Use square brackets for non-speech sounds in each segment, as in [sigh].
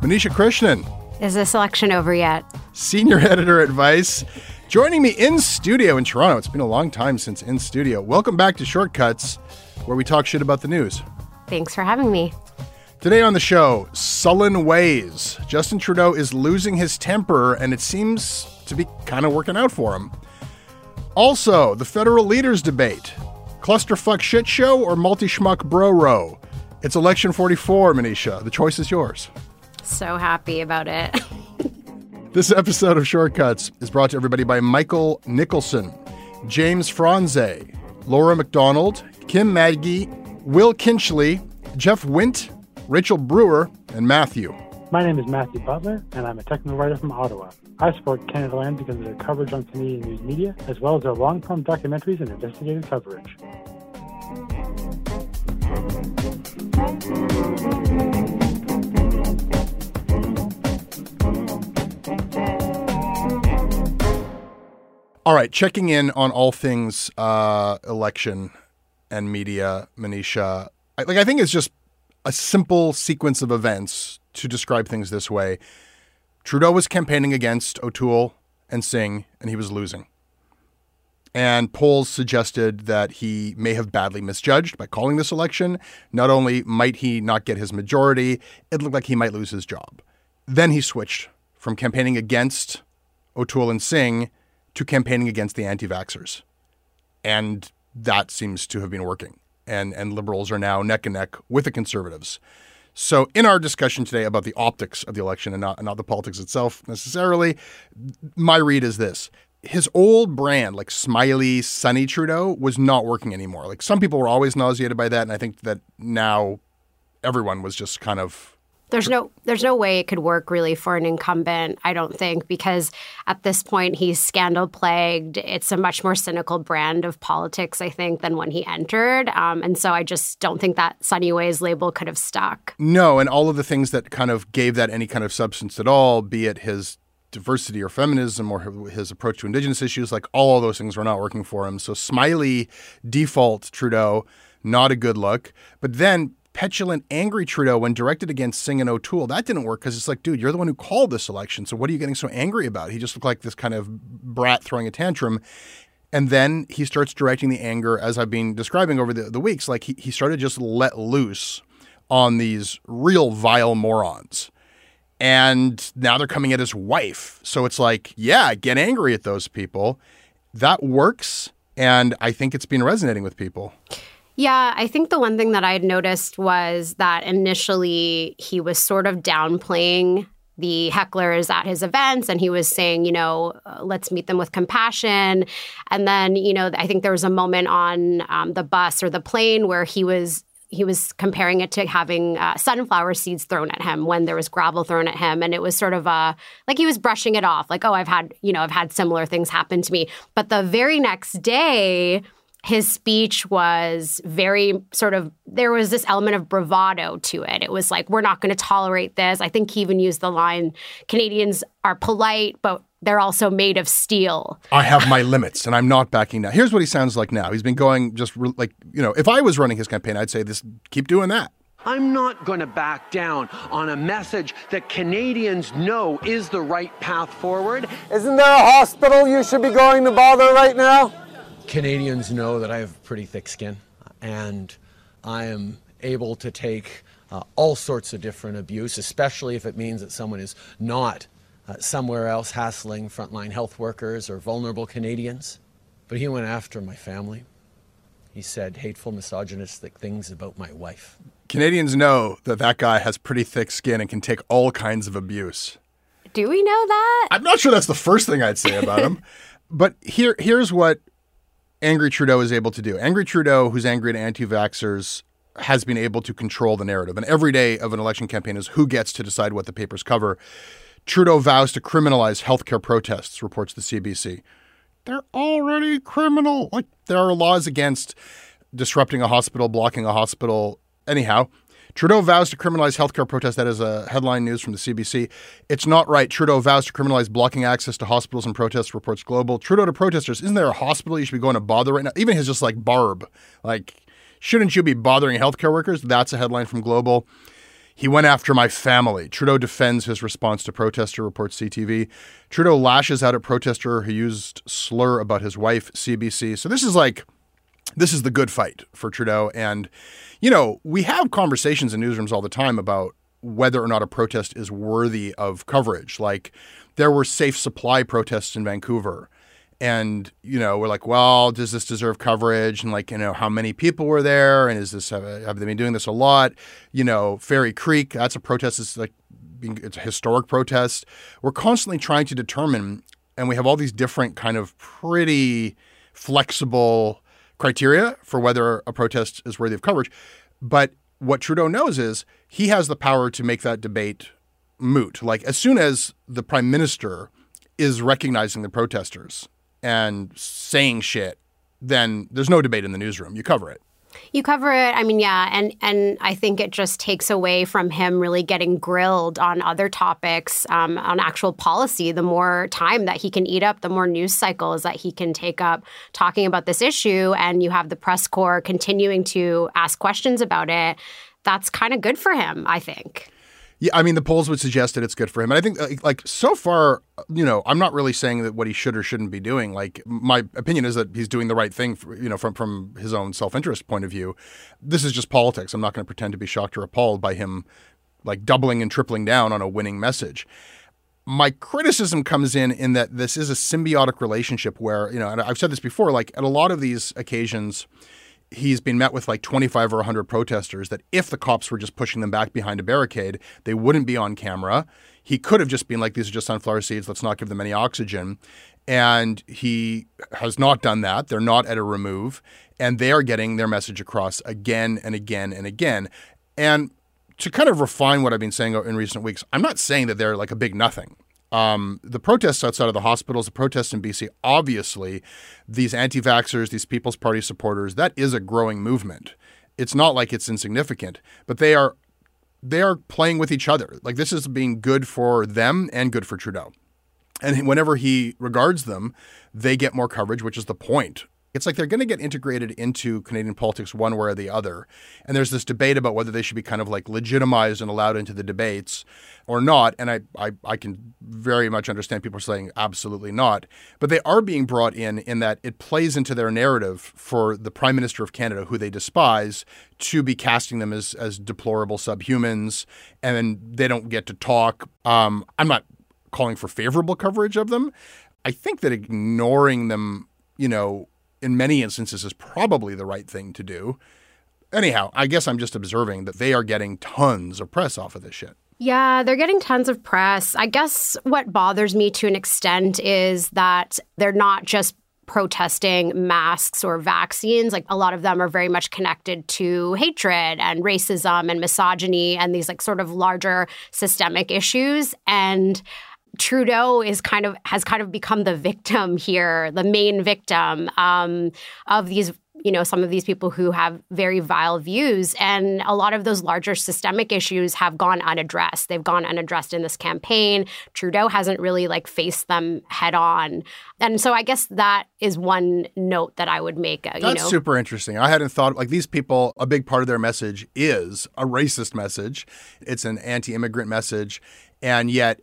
Manisha Krishnan, Is this election over yet? senior editor at Vice, joining me in studio in Toronto. It's been a long time since in studio. Welcome back to Shortcuts, where we talk shit about the news. Thanks for having me. Today on the show, sullen ways. Justin Trudeau is losing his temper, and it seems to be kind of working out for him. Also, the federal leaders debate clusterfuck shit show or multi schmuck bro row. It's election 44, Manisha. The choice is yours. So happy about it. [laughs] This episode of Shortcuts is brought to everybody by Michael Nicholson, James Franze, Laura McDonald, Kim Maggie, Will Kinchley, Jeff Wint, Rachel Brewer, and Matthew. My name is Matthew Butler, and I'm a technical writer from Ottawa. I support Canadaland because of their coverage on Canadian news media, as well as their long-form documentaries and investigative coverage. All right, checking in on all things uh, election and media, Manisha. I, like I think it's just a simple sequence of events to describe things this way. Trudeau was campaigning against O'Toole and Singh, and he was losing. And polls suggested that he may have badly misjudged by calling this election. Not only might he not get his majority, it looked like he might lose his job. Then he switched from campaigning against O'Toole and Singh to campaigning against the anti vaxxers. And that seems to have been working. And, and liberals are now neck and neck with the conservatives. So, in our discussion today about the optics of the election and not, and not the politics itself necessarily, my read is this. His old brand, like smiley, sunny Trudeau, was not working anymore. Like some people were always nauseated by that. And I think that now everyone was just kind of There's no there's no way it could work really for an incumbent, I don't think, because at this point he's scandal plagued. It's a much more cynical brand of politics, I think, than when he entered. Um, and so I just don't think that Sunny Ways label could have stuck. No, and all of the things that kind of gave that any kind of substance at all, be it his diversity or feminism or his approach to indigenous issues, like all of those things were not working for him. So smiley default Trudeau, not a good look. But then petulant, angry Trudeau when directed against Singh and O'Toole, that didn't work because it's like, dude, you're the one who called this election. So what are you getting so angry about? He just looked like this kind of brat throwing a tantrum. And then he starts directing the anger, as I've been describing over the, the weeks, like he, he started just let loose on these real vile morons. And now they're coming at his wife. So it's like, yeah, get angry at those people. That works. And I think it's been resonating with people. Yeah, I think the one thing that I had noticed was that initially he was sort of downplaying the hecklers at his events and he was saying you know uh, let's meet them with compassion. And then you know i think there was a moment on um, the bus or the plane where he was he was comparing it to having uh, sunflower seeds thrown at him when there was gravel thrown at him. And it was sort of a like he was brushing it off like oh i've had you know i've had similar things happen to me. But the very next day his speech was very sort of there was this element of bravado to it. It was like we're not going to tolerate this. I think he even used the line Canadians are polite but they're also made of steel. I have my limits and I'm not backing down. Here's what he sounds like now. He's been going just re- like, you know, if I was running his campaign, I'd say this keep doing that. I'm not going to back down on a message that Canadians know is the right path forward. Isn't there a hospital you should be going to bother right now? Canadians know that I have pretty thick skin and I am able to take uh, all sorts of different abuse, especially if it means that someone is not uh, somewhere else hassling frontline health workers or vulnerable Canadians. But he went after my family. He said hateful, misogynistic things about my wife. Canadians know that that guy has pretty thick skin and can take all kinds of abuse. Do we know that? I'm not sure that's the first thing I'd say about him. [laughs] but here here's what angry Trudeau is able to do. Angry Trudeau, who's angry at anti vaxxers, has been able to control the narrative. And every day of an election campaign is who gets to decide what the papers cover. Trudeau vows to criminalize healthcare protests, reports the CBC. They're already criminal. Like, there are laws against disrupting a hospital, blocking a hospital. Anyhow, Trudeau vows to criminalize healthcare protests. That is a headline news from the CBC. It's not right. Trudeau vows to criminalize blocking access to hospitals and protests, reports Global. Trudeau to protesters, isn't there a hospital you should be going to bother right now? Even his just like barb. Like, shouldn't you be bothering healthcare workers? That's a headline from Global. He went after my family. Trudeau defends his response to protester, reports CTV. Trudeau lashes out at protester who used slur about his wife, CBC. So this is like, this is the good fight for Trudeau. And you know, we have conversations in newsrooms all the time about whether or not a protest is worthy of coverage. Like there were safe supply protests in Vancouver. And, you know, we're like, well, does this deserve coverage? And like, you know, how many people were there? And is this, have, have they been doing this a lot? You know, Fairy Creek, that's a protest. It's like, it's a historic protest. We're constantly trying to determine, and we have all these different kind of pretty flexible criteria for whether a protest is worthy of coverage. But what Trudeau knows is he has the power to make that debate moot. Like as soon as the prime minister is recognizing the protesters and saying shit, then there's no debate in the newsroom. You cover it. You cover it. I mean, yeah, and and I think it just takes away from him really getting grilled on other topics, um, on actual policy. The more time that he can eat up, the more news cycles that he can take up talking about this issue, and you have the press corps continuing to ask questions about it. That's kind of good for him, I think. Yeah, I mean, the polls would suggest that it's good for him. And I think, uh, like, so far, you know, I'm not really saying that what he should or shouldn't be doing. Like, my opinion is that he's doing the right thing, for, you know, from, from his own self interest point of view. This is just politics. I'm not going to pretend to be shocked or appalled by him, like, doubling and tripling down on a winning message. My criticism comes in in that this is a symbiotic relationship where, you know, and I've said this before, like, at a lot of these occasions, he's been met with like 25 or 100 protesters that if the cops were just pushing them back behind a barricade, they wouldn't be on camera. He could have just been like, these are just sunflower seeds, let's not give them any oxygen. And he has not done that. They're not at a remove, and they are getting their message across again and again and again. And to kind of refine what I've been saying in recent weeks, I'm not saying that they're like a big nothing. Um, the protests outside of the hospitals, the protests in BC, obviously, these anti vaxxers, these People's Party supporters, that is a growing movement. It's not like it's insignificant, but they are they are playing with each other. Like this is being good for them and good for Trudeau. And whenever he regards them, they get more coverage, which is the point it's like they're going to get integrated into Canadian politics one way or the other. And there's this debate about whether they should be kind of like legitimized and allowed into the debates or not. And I, I, I can very much understand people saying absolutely not. But they are being brought in in that it plays into their narrative for the Prime Minister of Canada, who they despise, to be casting them as, as deplorable subhumans. And they don't get to talk. Um, I'm not calling for favorable coverage of them. I think that ignoring them, you know, in many instances is probably the right thing to do. anyhow, I guess I'm just observing that they are getting tons of press off of this shit. Yeah, they're getting tons of press. I guess what bothers me to an extent is that they're not just protesting masks or vaccines. Like a lot of them are very much connected to hatred and racism and misogyny and these like sort of larger systemic issues. And Trudeau is kind of has kind of become the victim here, the main victim um, of these you know some of these people who have very vile views and a lot of those larger systemic issues have gone unaddressed they've gone unaddressed in this campaign trudeau hasn't really like faced them head on and so i guess that is one note that i would make uh, you That's know super interesting. I hadn't thought like these people. A big part of their message is a racist message. It's an anti-immigrant message, and yet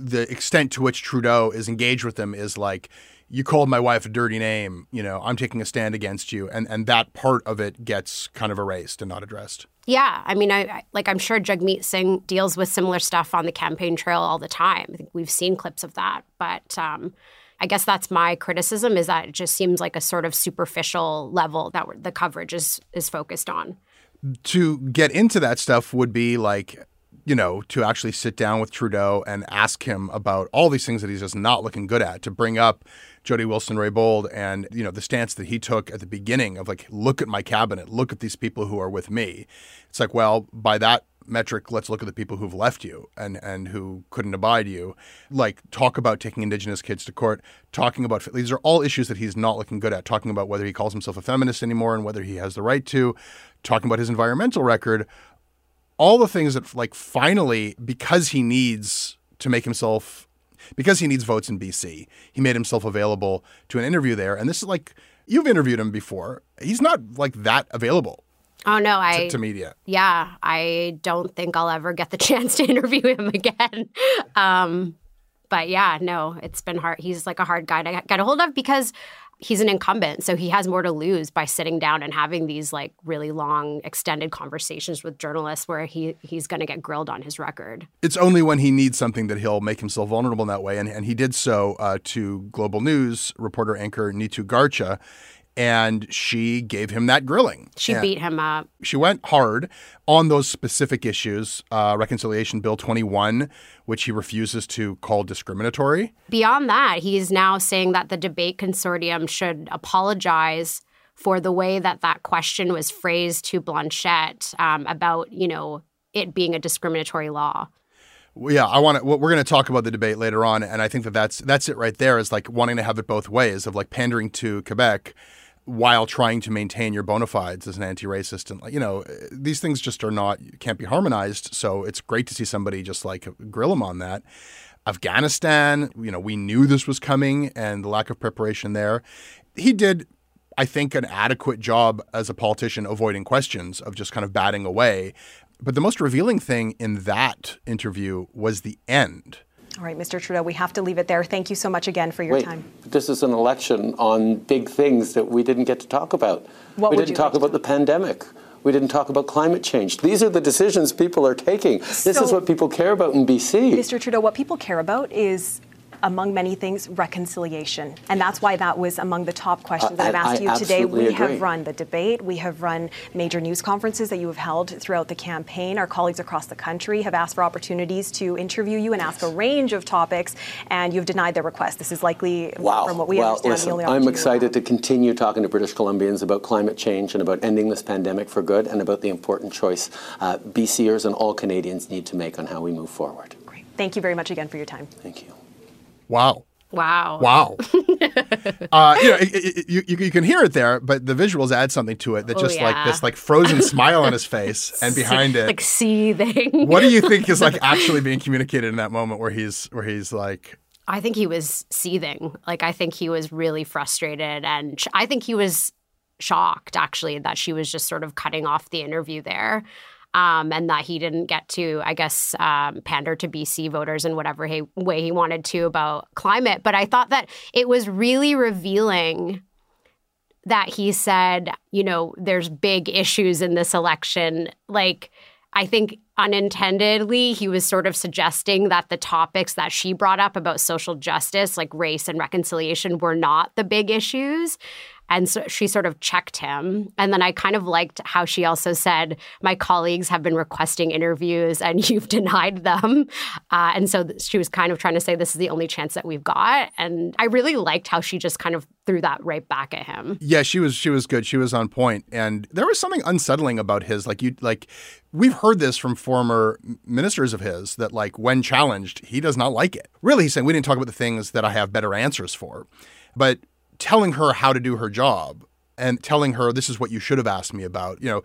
the extent to which Trudeau is engaged with them is like, you called my wife a dirty name. You know, I'm taking a stand against you, and and that part of it gets kind of erased and not addressed. Yeah, I mean, I, I like I'm sure Jagmeet Singh deals with similar stuff on the campaign trail all the time. I think we've seen clips of that, but um, I guess that's my criticism is that it just seems like a sort of superficial level that the coverage is is focused on. To get into that stuff would be like you know, to actually sit down with Trudeau and ask him about all these things that he's just not looking good at, to bring up Jody Wilson Raybould and, you know, the stance that he took at the beginning of like, look at my cabinet, look at these people who are with me. It's like, well, by that metric, let's look at the people who've left you and, and who couldn't abide you. Like, talk about taking Indigenous kids to court, talking about these are all issues that he's not looking good at, talking about whether he calls himself a feminist anymore and whether he has the right to, talking about his environmental record all the things that like finally because he needs to make himself because he needs votes in BC, he made himself available to an interview there. And this is like you've interviewed him before. He's not like that available. Oh no, I to, to media. Yeah, I don't think I'll ever get the [laughs] chance to interview him again. Um, but yeah, no, it's been hard. He's like a hard guy to get a hold of because he's an incumbent, so he has more to lose by sitting down and having these like really long, extended conversations with journalists where he he's going to get grilled on his record. It's only when he needs something that he'll make himself vulnerable in that way, and and he did so uh, to Global News reporter anchor Neetu Garcha, and she gave him that grilling. She and beat him up. She went hard on those specific issues, uh, Reconciliation Bill 21, which he refuses to call discriminatory. Beyond that, he's now saying that the debate consortium should apologize for the way that that question was phrased to Blanchet um, about, you know, it being a discriminatory law. Yeah, I want to. We're going to talk about the debate later on, and I think that that's that's it right there. Is like wanting to have it both ways of like pandering to Quebec while trying to maintain your bona fides as an anti-racist and you know these things just are not can't be harmonized. So it's great to see somebody just like grill him on that. Afghanistan you know we knew this was coming and the lack of preparation there. He did i think an adequate job as a politician avoiding questions of just kind of batting away. But the most revealing thing in that interview was the end all right, Mr. Trudeau, we have to leave it there. Thank you so much again for your Wait, time. This is an election on big things that we didn't get to talk about. What we didn't talk like about the pandemic. We didn't talk about climate change. These are the decisions people are taking. this is what people care about in BC. Mr. Trudeau, what people care about is, among many things, reconciliation. And that's why that was among the top questions that I- I've asked I you today. We have run the debate, we have run major news conferences that you have held throughout the campaign. Our colleagues across the country have asked for opportunities to interview you and ask a range of topics, and you've denied their request. This is likely, Wow. from what we well, understand, listen, the only I'm excited to continue talking to British Columbians about climate change and about ending this pandemic for good and about the important choice uh, BCers and all Canadians need to make on how we move forward. Great. Thank you very much again for your time. Thank you. Wow Wow. Wow. [laughs] uh, you know, it, it, you, you can hear it there, but the visuals add something to it that Oh, just like this like frozen [laughs] smile on his face, and behind it, Like seething. what do you think is like [laughs] actually being communicated in that moment where he's where he's like, I think he was seething. Like I think he was really frustrated, and sh- I think he was shocked actually that she was just sort of cutting off the interview there, um, and that he didn't get to, I guess, um, pander to BC voters in whatever he, way he wanted to about climate. But I thought that it was really revealing that he said, you know, there's big issues in this election, like. I think unintendedly, he was sort of suggesting that the topics that she brought up about social justice, like race and reconciliation, were not the big issues. And so she sort of checked him. And then I kind of liked how she also said, My colleagues have been requesting interviews and [laughs] you've denied them. Uh, and so she was kind of trying to say, This is the only chance that we've got. And I really liked how she just kind of threw that right back at him. Yeah, she was she was good. She was on point, and there was something unsettling about his like you like we've heard this from former ministers of his that like when challenged, he does not like it. Really, he's saying we didn't talk about the things that I have better answers for, but telling her how to do her job and telling her this is what you should have asked me about. You know,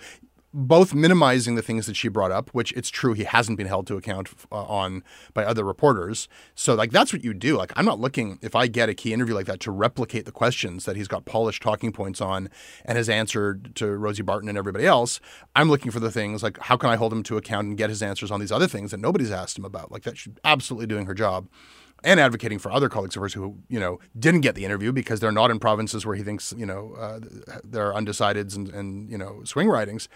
both minimizing the things that she brought up, which it's true he hasn't been held to account uh, on by other reporters. So like that's what you do. Like I'm not looking if I get a key interview like that to replicate the questions that he's got polished talking points on and has answered to Rosie Barton and everybody else. I'm looking for the things like how can I hold him to account and get his answers on these other things that nobody's asked him about. Like that she's absolutely doing her job and advocating for other colleagues of hers who, you know, didn't get the interview because they're not in provinces where he thinks, you know, uh, there are undecideds and, and, you know, swing ridings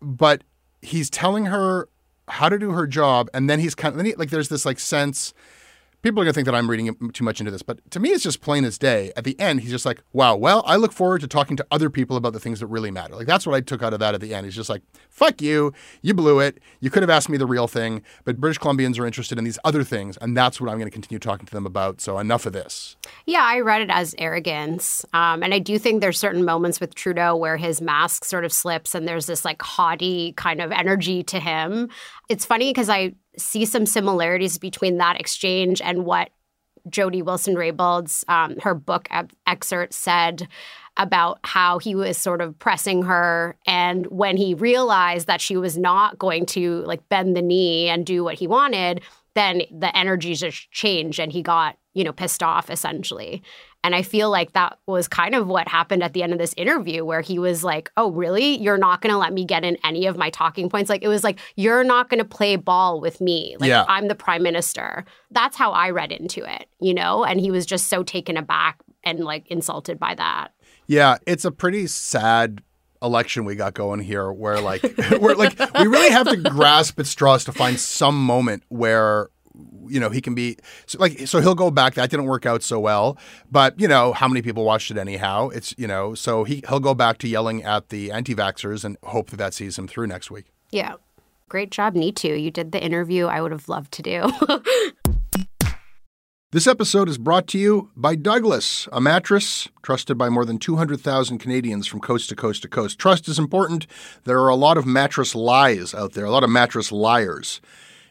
but he's telling her how to do her job, and then he's kind of then he, like there's this like sense. People are gonna think that I'm reading too much into this, but to me, it's just plain as day. At the end, he's just like, "Wow, well, I look forward to talking to other people about the things that really matter." Like that's what I took out of that at the end. He's just like, "Fuck you, you blew it. You could have asked me the real thing, but British Columbians are interested in these other things, and that's what I'm going to continue talking to them about. So enough of this." Yeah, I read it as arrogance. Um, and I do think there's certain moments with Trudeau where his mask sort of slips and there's this like haughty kind of energy to him. It's funny because I see some similarities between that exchange and what Jody Wilson Raybould's um, her book excerpt said about how he was sort of pressing her and when he realized that she was not going to like bend the knee and do what he wanted then the energy just changed and he got you know pissed off essentially. And i feel like that was kind of what happened at the end of this interview where he was like oh really? You're not going to let me get in any of my talking points? Like it was like you're not going to play ball with me. Like yeah. i'm the prime minister. That's how i read into it you know? And he was just so taken aback and like insulted by that. Yeah it's a pretty sad election we got going here where like [laughs] we're like we really have to [laughs] grasp at straws to find some moment where you know he can be so like so he'll go back that didn't work out so well but you know how many people watched it anyhow it's you know so he he'll go back to yelling at the anti-vaxxers and hope that that sees him through next week yeah great job Neetu you did the interview i would have loved to do [laughs] This episode is brought to you by Douglas, a mattress trusted by more than 200,000 Canadians from coast to coast to coast. Trust is important. There are a lot of mattress lies out there, a lot of mattress liars.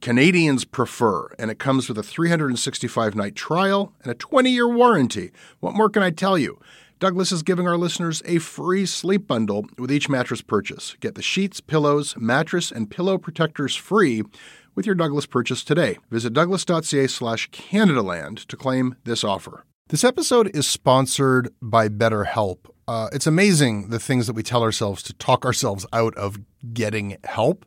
Canadians prefer, and it comes with a 365 night trial and a 20 year warranty. What more can I tell you? Douglas is giving our listeners a free sleep bundle with each mattress purchase. Get the sheets, pillows, mattress, and pillow protectors free with your Douglas purchase today. Visit douglas.ca slash Canadaland to claim this offer. This episode is sponsored by BetterHelp. Uh, it's amazing the things that we tell ourselves to talk ourselves out of getting help.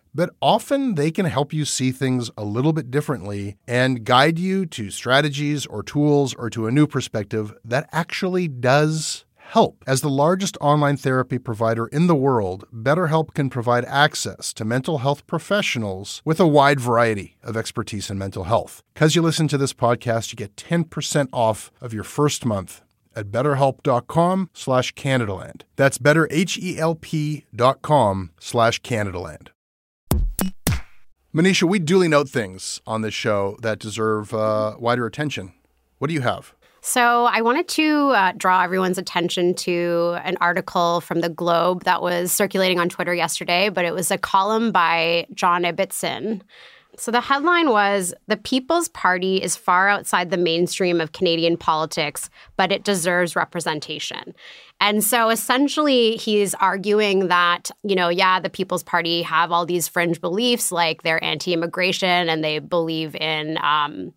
But often they can help you see things a little bit differently and guide you to strategies or tools or to a new perspective that actually does help. As the largest online therapy provider in the world, BetterHelp can provide access to mental health professionals with a wide variety of expertise in mental health. Because you listen to this podcast, you get 10% off of your first month at betterhelp.com slash Canadaland. That's betterhelp.com slash Canadaland. Manisha, we duly note things on this show that deserve uh, wider attention. What do you have? So, I wanted to uh, draw everyone's attention to an article from the Globe that was circulating on Twitter yesterday, but it was a column by John Ibbitson. So, the headline was The People's Party is far outside the mainstream of Canadian politics, but it deserves representation. And so essentially, he's arguing that, you know, yeah, the People's Party have all these fringe beliefs, like they're anti immigration and they believe in, um,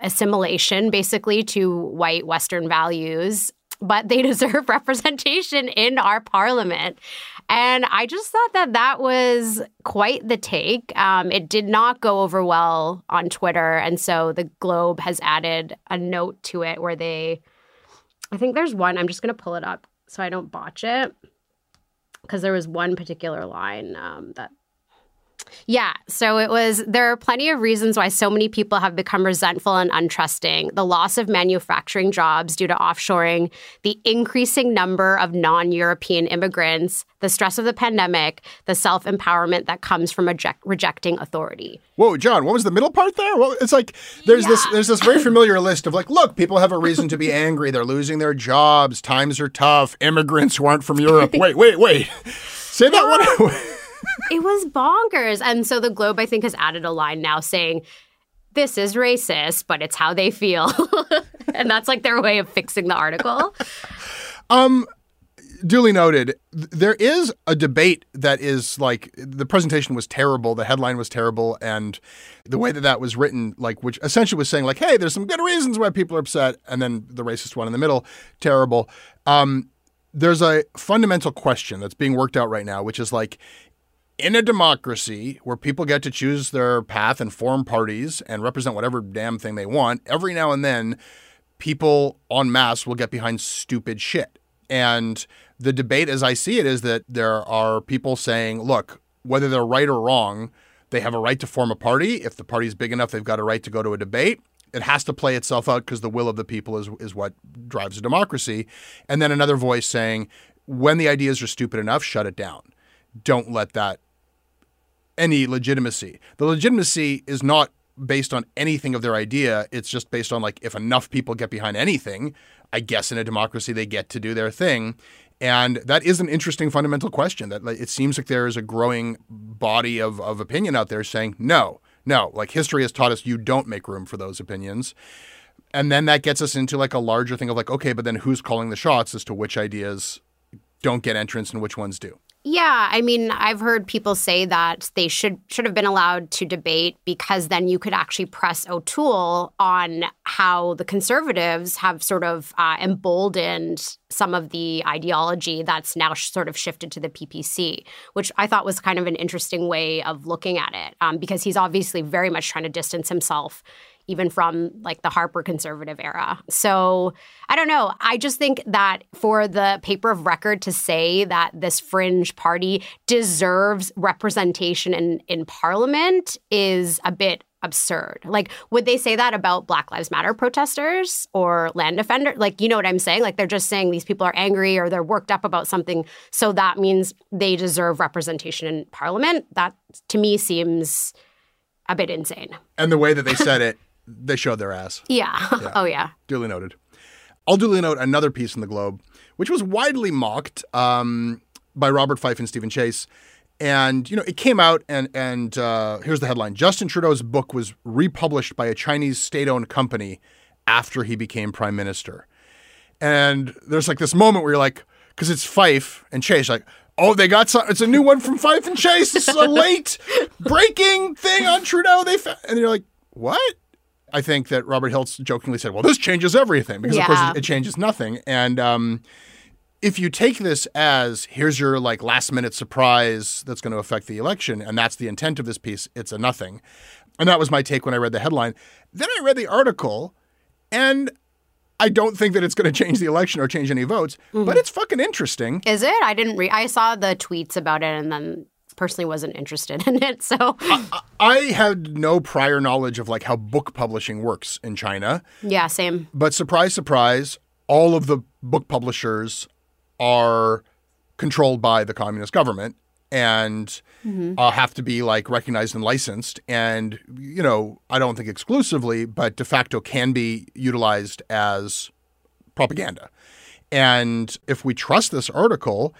assimilation basically to white Western values, but they [laughs] deserve representation in our parliament. And I just thought that that was quite the take. Um, it did not go over well on Twitter. And so the Globe has added a note to it where they, I think there's one, I'm just going to pull it up so I don't botch it. Because there was one particular line um, that yeah. So it was, there are plenty of reasons why so many people have become resentful and untrusting. The loss of manufacturing jobs due to offshoring, the increasing number of non European immigrants, the stress of the pandemic, the self empowerment that comes from reject- rejecting authority. Whoa, John, what was the middle part there? Well, it's like there's yeah. this there's this very familiar list of like, look, people have a reason to be [laughs] angry. They're losing their jobs. Times are tough. Immigrants who aren't from Europe. [laughs] Wait, wait, wait. Say that one [laughs] it was bonkers. And so the Globe, I think, has added a line now saying, this is racist, but it's how they feel. [laughs] and that's like their way of fixing the article. [laughs] Um, duly noted. There is a debate that is like the presentation was terrible, the headline was terrible, and the way that that was written, like which essentially was saying like, hey, there's some good reasons why people are upset, and then the racist one in the middle, terrible. Um, there's a fundamental question that's being worked out right now, which is like, in a democracy where people get to choose their path and form parties and represent whatever damn thing they want, every now and then people en masse will get behind stupid shit. And the debate, as I see it, is that there are people saying, look, whether they're right or wrong, they have a right to form a party. If the party's big enough, they've got a right to go to a debate. It has to play itself out because the will of the people is, is what drives a democracy. And then another voice saying, when the ideas are stupid enough, shut it down. Don't let that any legitimacy. The legitimacy is not based on anything of their idea. It's just based on like if enough people get behind anything, I guess in a democracy they get to do their thing. And that is an interesting fundamental question that like, it seems like there is a growing body of, of opinion out there saying, no, no, like history has taught us you don't make room for those opinions. And then that gets us into like a larger thing of like, okay, but then who's calling the shots as to which ideas don't get entrance and which ones do? Yeah, I mean, I've heard people say that they should should have been allowed to debate because then you could actually press O'Toole on how the conservatives have sort of uh, emboldened some of the ideology that's now sort of shifted to the PPC, which I thought was kind of an interesting way of looking at it um, because he's obviously very much trying to distance himself even from like the Harper conservative era. So I don't know. I just think that for the paper of record to say that this fringe party deserves representation in, in parliament is a bit absurd. Like, would they say that about Black Lives Matter protesters or land defenders? Like, you know what I'm saying? Like, they're just saying these people are angry or they're worked up about something. So that means they deserve representation in parliament. That to me seems a bit insane. And the way that they said it they showed their ass. Yeah. [laughs] yeah. oh, yeah. Duly noted. I'll duly note another piece in the Globe, which was widely mocked um, by Robert Fife and Steven Chase. And, you know, it came out, and, and uh, here's the headline Justin Trudeau's book was republished by a Chinese state owned company after he became prime minister. And there's like this moment where you're like, because it's Fife and Chase, like, oh, they got some, it's a new one from Fife and Chase. It's a [laughs] late breaking thing on Trudeau. They found, and you're like, what? I think that Robert Hiltz jokingly said, "Well, this changes everything," because yeah. of course it, changes nothing. And um, if you take this as here's your like last minute surprise that's going to affect the election, and that's the intent of this piece, it's a nothing. And that was my take when I read the headline. Then I read the article, and I don't think that it's going to change the election or change any votes, mm-hmm. but it's fucking interesting. Is it? I didn't read. I saw the tweets about it, and then personally wasn't interested [laughs] in it. So I, I, had no prior knowledge of like how book publishing works in China. Yeah, same. But surprise, surprise, all of the book publishers are controlled by the communist government and mm-hmm. uh, have to be like recognized and licensed. And, you know, I don't think exclusively, but de facto can be utilized as propaganda. And if we trust this article,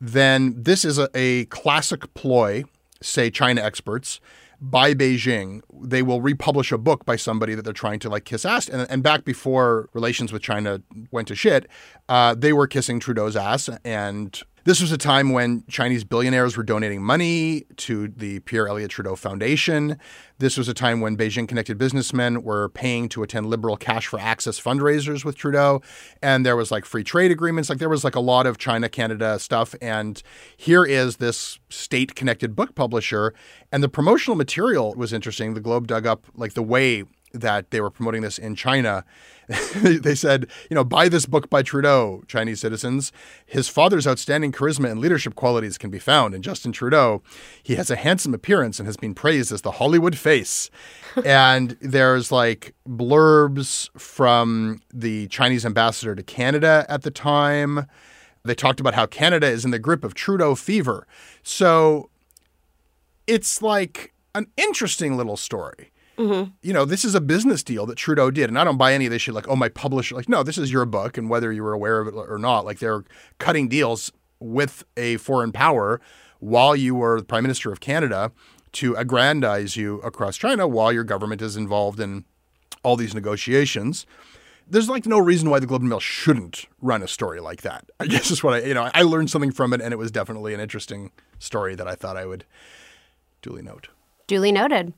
then this is a, a classic ploy, say China experts, by Beijing. They will republish a book by somebody that they're trying to like kiss ass. And, and back before relations with China went to shit, uh, they were kissing Trudeau's ass and this was a time when Chinese billionaires were donating money to the Pierre Elliott Trudeau Foundation. This was a time when Beijing connected businessmen were paying to attend liberal cash for access fundraisers with Trudeau. And there was like free trade agreements. Like there was like a lot of China Canada stuff. And here is this state connected book publisher. And the promotional material was interesting. The Globe dug up like the way that they were promoting this in China. [laughs] they said, you know, buy this book by Trudeau, Chinese citizens. His father's outstanding charisma and leadership qualities can be found in Justin Trudeau. He has a handsome appearance and has been praised as the Hollywood face. and there's like blurbs from the Chinese ambassador to Canada at the time. They talked about how Canada is in the grip of Trudeau fever. So it's like an interesting little story. Mm-hmm. You know, this is a business deal that Trudeau did. And I don't buy any of this shit like, oh, my publisher, like, no, this is your book. And whether you were aware of it or not, like they're cutting deals with a foreign power while you were the prime minister of Canada to aggrandize you across China while your government is involved in all these negotiations. There's like no reason why the Globe and Mail shouldn't run a story like that. [laughs] I guess is what I, you know, I learned something from it and it was definitely an interesting story that I thought I would duly note. Duly noted.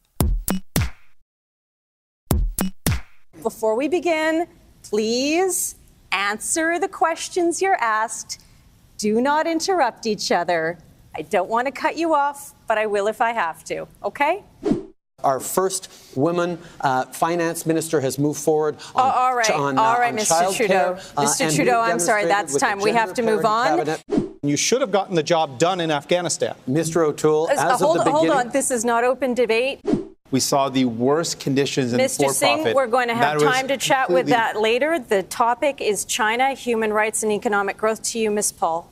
Before we begin, please answer the questions you're asked. Do not interrupt each other. I don't want to cut you off, but I will if I have to, okay? Our first woman uh, finance minister has moved forward on, oh, all right, on, all uh, right, on Mr. Trudeau. Uh, Mr. Trudeau, I'm sorry, that's time. We have to move on. Cabinet. You should have gotten the job done in Afghanistan. Mr. O'Toole, as, Uh, hold, of the hold on, this is not open debate. We saw the worst conditions in Mr. for Singh, profit. we're going to have That time to chat with that later. The topic is China, human rights, and economic growth. To you, Ms. Paul.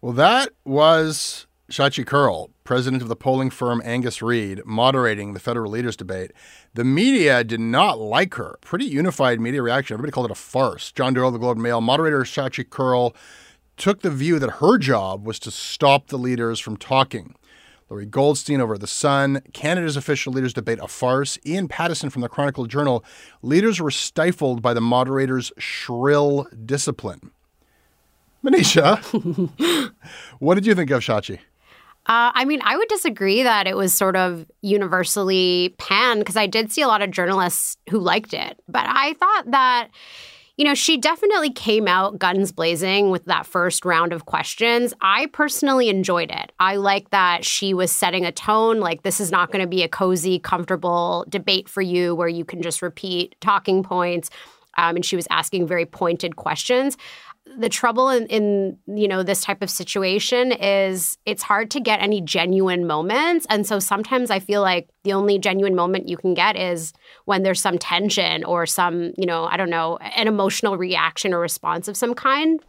Well, that was Shachi Kurl, president of the polling firm Angus Reid, moderating the federal leaders debate. The media did not like her. Pretty unified media reaction. Everybody called it a farce. John Doyle, the Globe and Mail, moderator Shachi Kurl took the view that her job was to stop the leaders from talking. Lorrie Goldstein over The Sun, Canada's official leaders debate a farce. Ian Pattison from the Chronicle Journal, leaders were stifled by the moderator's shrill discipline. Manisha, [laughs] what did you think of Shachi? Uh, I mean, I would disagree that it was sort of universally panned because I did see a lot of journalists who liked it. But I thought that, you know, she definitely came out guns blazing with that first round of questions. I personally enjoyed it. I like that she was setting a tone like this is not going to be a cozy, comfortable debate for you where you can just repeat talking points. Um, and she was asking very pointed questions the trouble in, in you know this type of situation is it's hard to get any genuine moments. And so sometimes i feel like the only genuine moment you can get is when there's some tension or some you know i don't know an emotional reaction or response of some kind.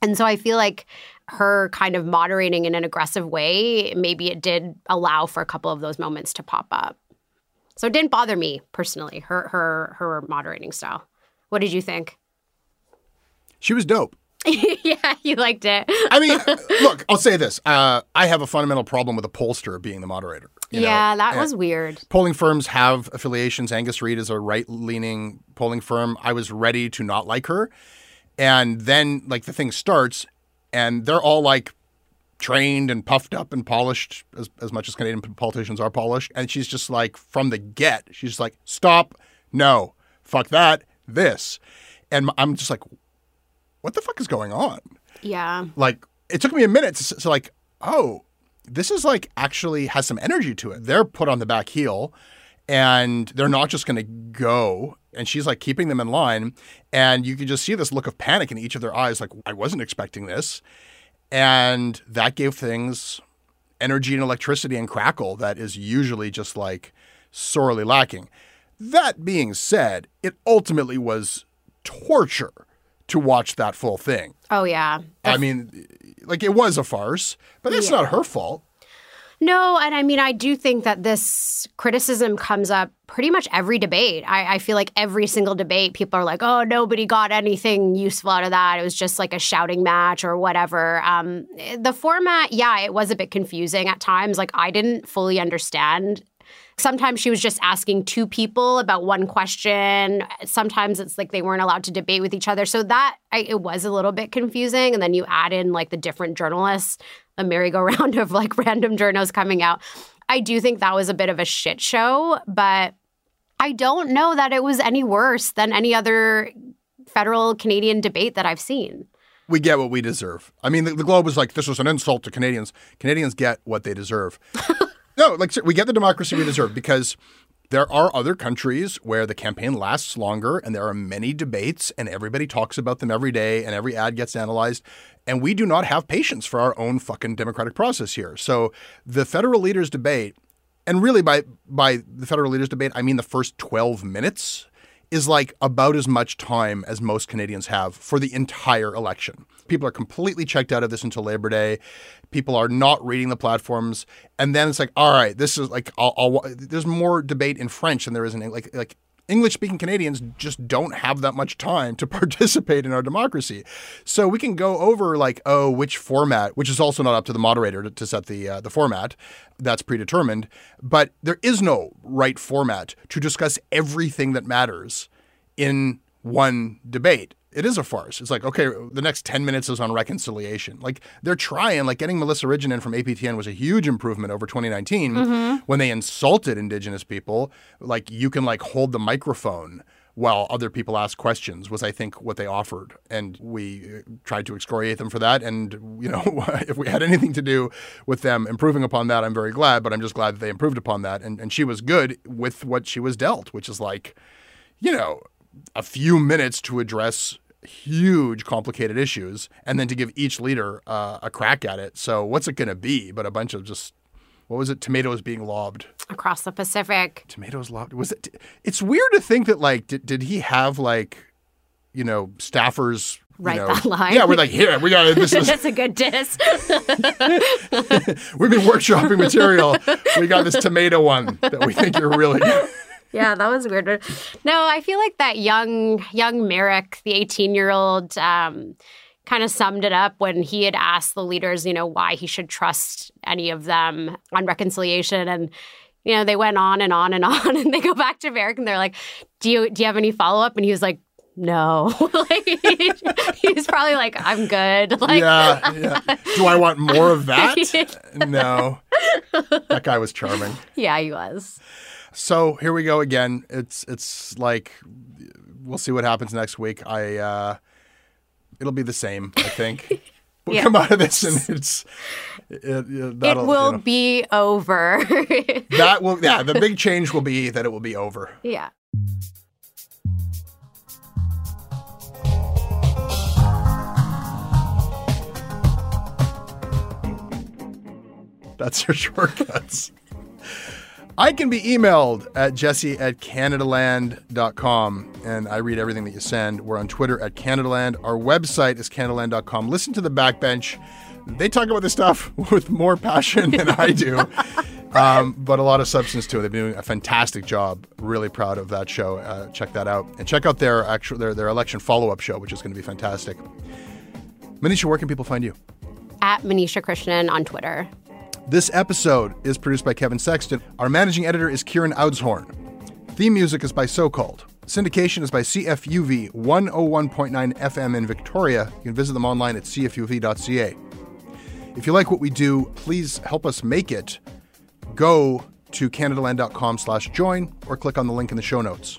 And so i feel like her kind of moderating in an aggressive way maybe it did allow for a couple of those moments to pop up. So it didn't bother me personally her her her moderating style. What did you think She was dope. [laughs] yeah, you liked it. I mean, [laughs] look, I'll say this. Uh, I have a fundamental problem with a pollster being the moderator. you know? yeah, that And was weird. Polling firms have affiliations. Angus Reid is a right leaning polling firm. I was ready to not like her. And then, like, the thing starts, and they're all like trained and puffed up and polished as, as much as Canadian politicians are polished. And she's just like, from the get, she's just like, stop, no, fuck that, this. And I'm just like, what the fuck is going on? Yeah. like it took me a minute to, to like oh this is like actually has some energy to it they're put on the back heel and they're not just going to go and she's like keeping them in line and you can just see this look of panic in each of their eyes like i wasn't expecting this and that gave things energy and electricity and crackle that is usually just like sorely lacking that being said it ultimately was torture to watch that full thing Oh yeah. I mean, like it was a farce, but it's Yeah. not her fault. No, and I mean, I do think that this criticism comes up pretty much every debate. I, I, feel like every single debate, people are like, oh, nobody got anything useful out of that. It was just like a shouting match or whatever. Um, the format, yeah, it was a bit confusing at times. Like, I didn't fully understand Sometimes she was just asking two people about one question. Sometimes it's like they weren't allowed to debate with each other. So that I, it was a little bit confusing. And then you add in like the different journalists, a merry-go-round [laughs] of like random journals coming out. I do think that was a bit of a shit show, but I don't know that it was any worse than any other federal Canadian debate that I've seen we get what we deserve. I mean, the, the, Globe was like, this was an insult to Canadians. Canadians get what they deserve. [laughs] No, like we get the democracy we deserve because there are other countries where the campaign lasts longer and there are many debates and everybody talks about them every day and every ad gets analyzed. And we do not have patience for our own fucking democratic process here. So the federal leaders debate, and really by by the federal leaders debate, I mean the first 12 minutes is like about as much time as most Canadians have for the entire election. People are completely checked out of this until Labor Day. People are not reading the platforms, and then it's like, all right, this is like, I'll, I'll, there's more debate in French than there is in like like English speaking Canadians just don't have that much time to [laughs] participate in our democracy. So we can go over like, oh, which format, which is also not up to the moderator to, to set the uh, the format. That's predetermined, but there is no right format to discuss everything that matters in one debate it is a farce. It's like, okay, the next 10 minutes is on reconciliation. Like they're trying, like getting Melissa Ridgen in from APTN was a huge improvement over 2019 mm-hmm. when they insulted Indigenous people. Like you can like hold the microphone while other people ask questions was I think what they offered. And we uh, tried to excoriate them for that. And, you know, [laughs] if we had anything to do with them improving upon that, I'm very glad, but I'm just glad that they improved upon that. And, and she was good with what she was dealt, which is like, you know, a few minutes to address huge, complicated issues, and then to give each leader uh, a crack at it. So, what's it going to be? But a bunch of just what was it? Tomatoes being lobbed across the Pacific. Tomatoes lobbed. Was it? It's weird to think that like did, did he have like you know staffers write you know, that line. Yeah, we're like, here, we got this. Is, [laughs] That's a good diss. [laughs] We've been workshopping material. We got this tomato one that we think you're really good [laughs] yeah, that was weird. No, I feel like that young young Merrick, the 18 year old, um, kind of summed it up when he had asked the leaders, you know, why he should trust any of them on reconciliation and. You know, they went on and on and [laughs] on, and they go back to Merrick, and they're like, "Do you do you have any follow up?" And he was like, no. [laughs] like, he's probably like, I'm good. [laughs] Like, yeah, yeah. Do I want more of that? no. That guy was charming. Yeah, he was. So here we go again. It's it's like we'll see what happens next week. I uh, it'll be the same. I think. [laughs] We'll yeah. come out of this and it's it, it, it will you know, be over. [laughs] that will yeah. The big change will be that it will be over. Yeah. That's your shortcuts. I can be emailed at jesse at canadaland.com and I read everything that you send. We're on Twitter at Canadaland. Our website is canadaland.com. Listen to the backbench. They talk about this stuff [laughs] with more passion than I do, [laughs] um, but a lot of substance to it. They've been doing a fantastic job. Really proud of that show. Uh, check that out. And check out their, actual, their, their election follow up show, which is going to be fantastic. Manisha, where can people find you? At Manisha Krishnan on Twitter. This episode is produced by Kevin Sexton. Our managing editor is Kieran Oudshorn. Theme music is by So Called. Syndication is by CFUV 101.9 FM in Victoria. You can visit them online at cfuv.ca. If you like what we do, please help us make it. Go to canadaland.com slash join or click on the link in the show notes.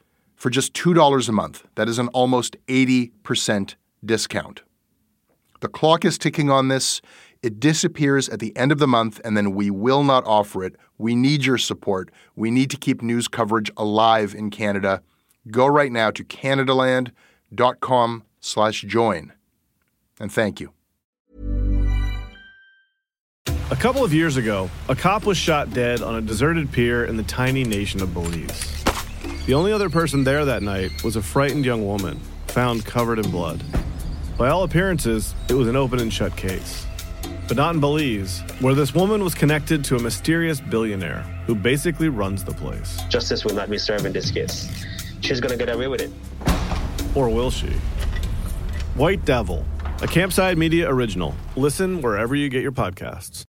for just $2 a month. That is an almost 80% discount. The clock is ticking on this. It disappears at the end of the month, and then we will not offer it. We need your support. We need to keep news coverage alive in Canada. Go right now to canadaland.com slash join. And thank you. A couple of years ago, a cop was shot dead on a deserted pier in the tiny nation of Belize. The only other person there that night was a frightened young woman, found covered in blood. By all appearances, it was an open and shut case. But not in Belize, where this woman was connected to a mysterious billionaire who basically runs the place. Justice will not be served in this case. She's gonna get away with it. Or will she? White Devil, a Campside Media original. Listen wherever you get your podcasts.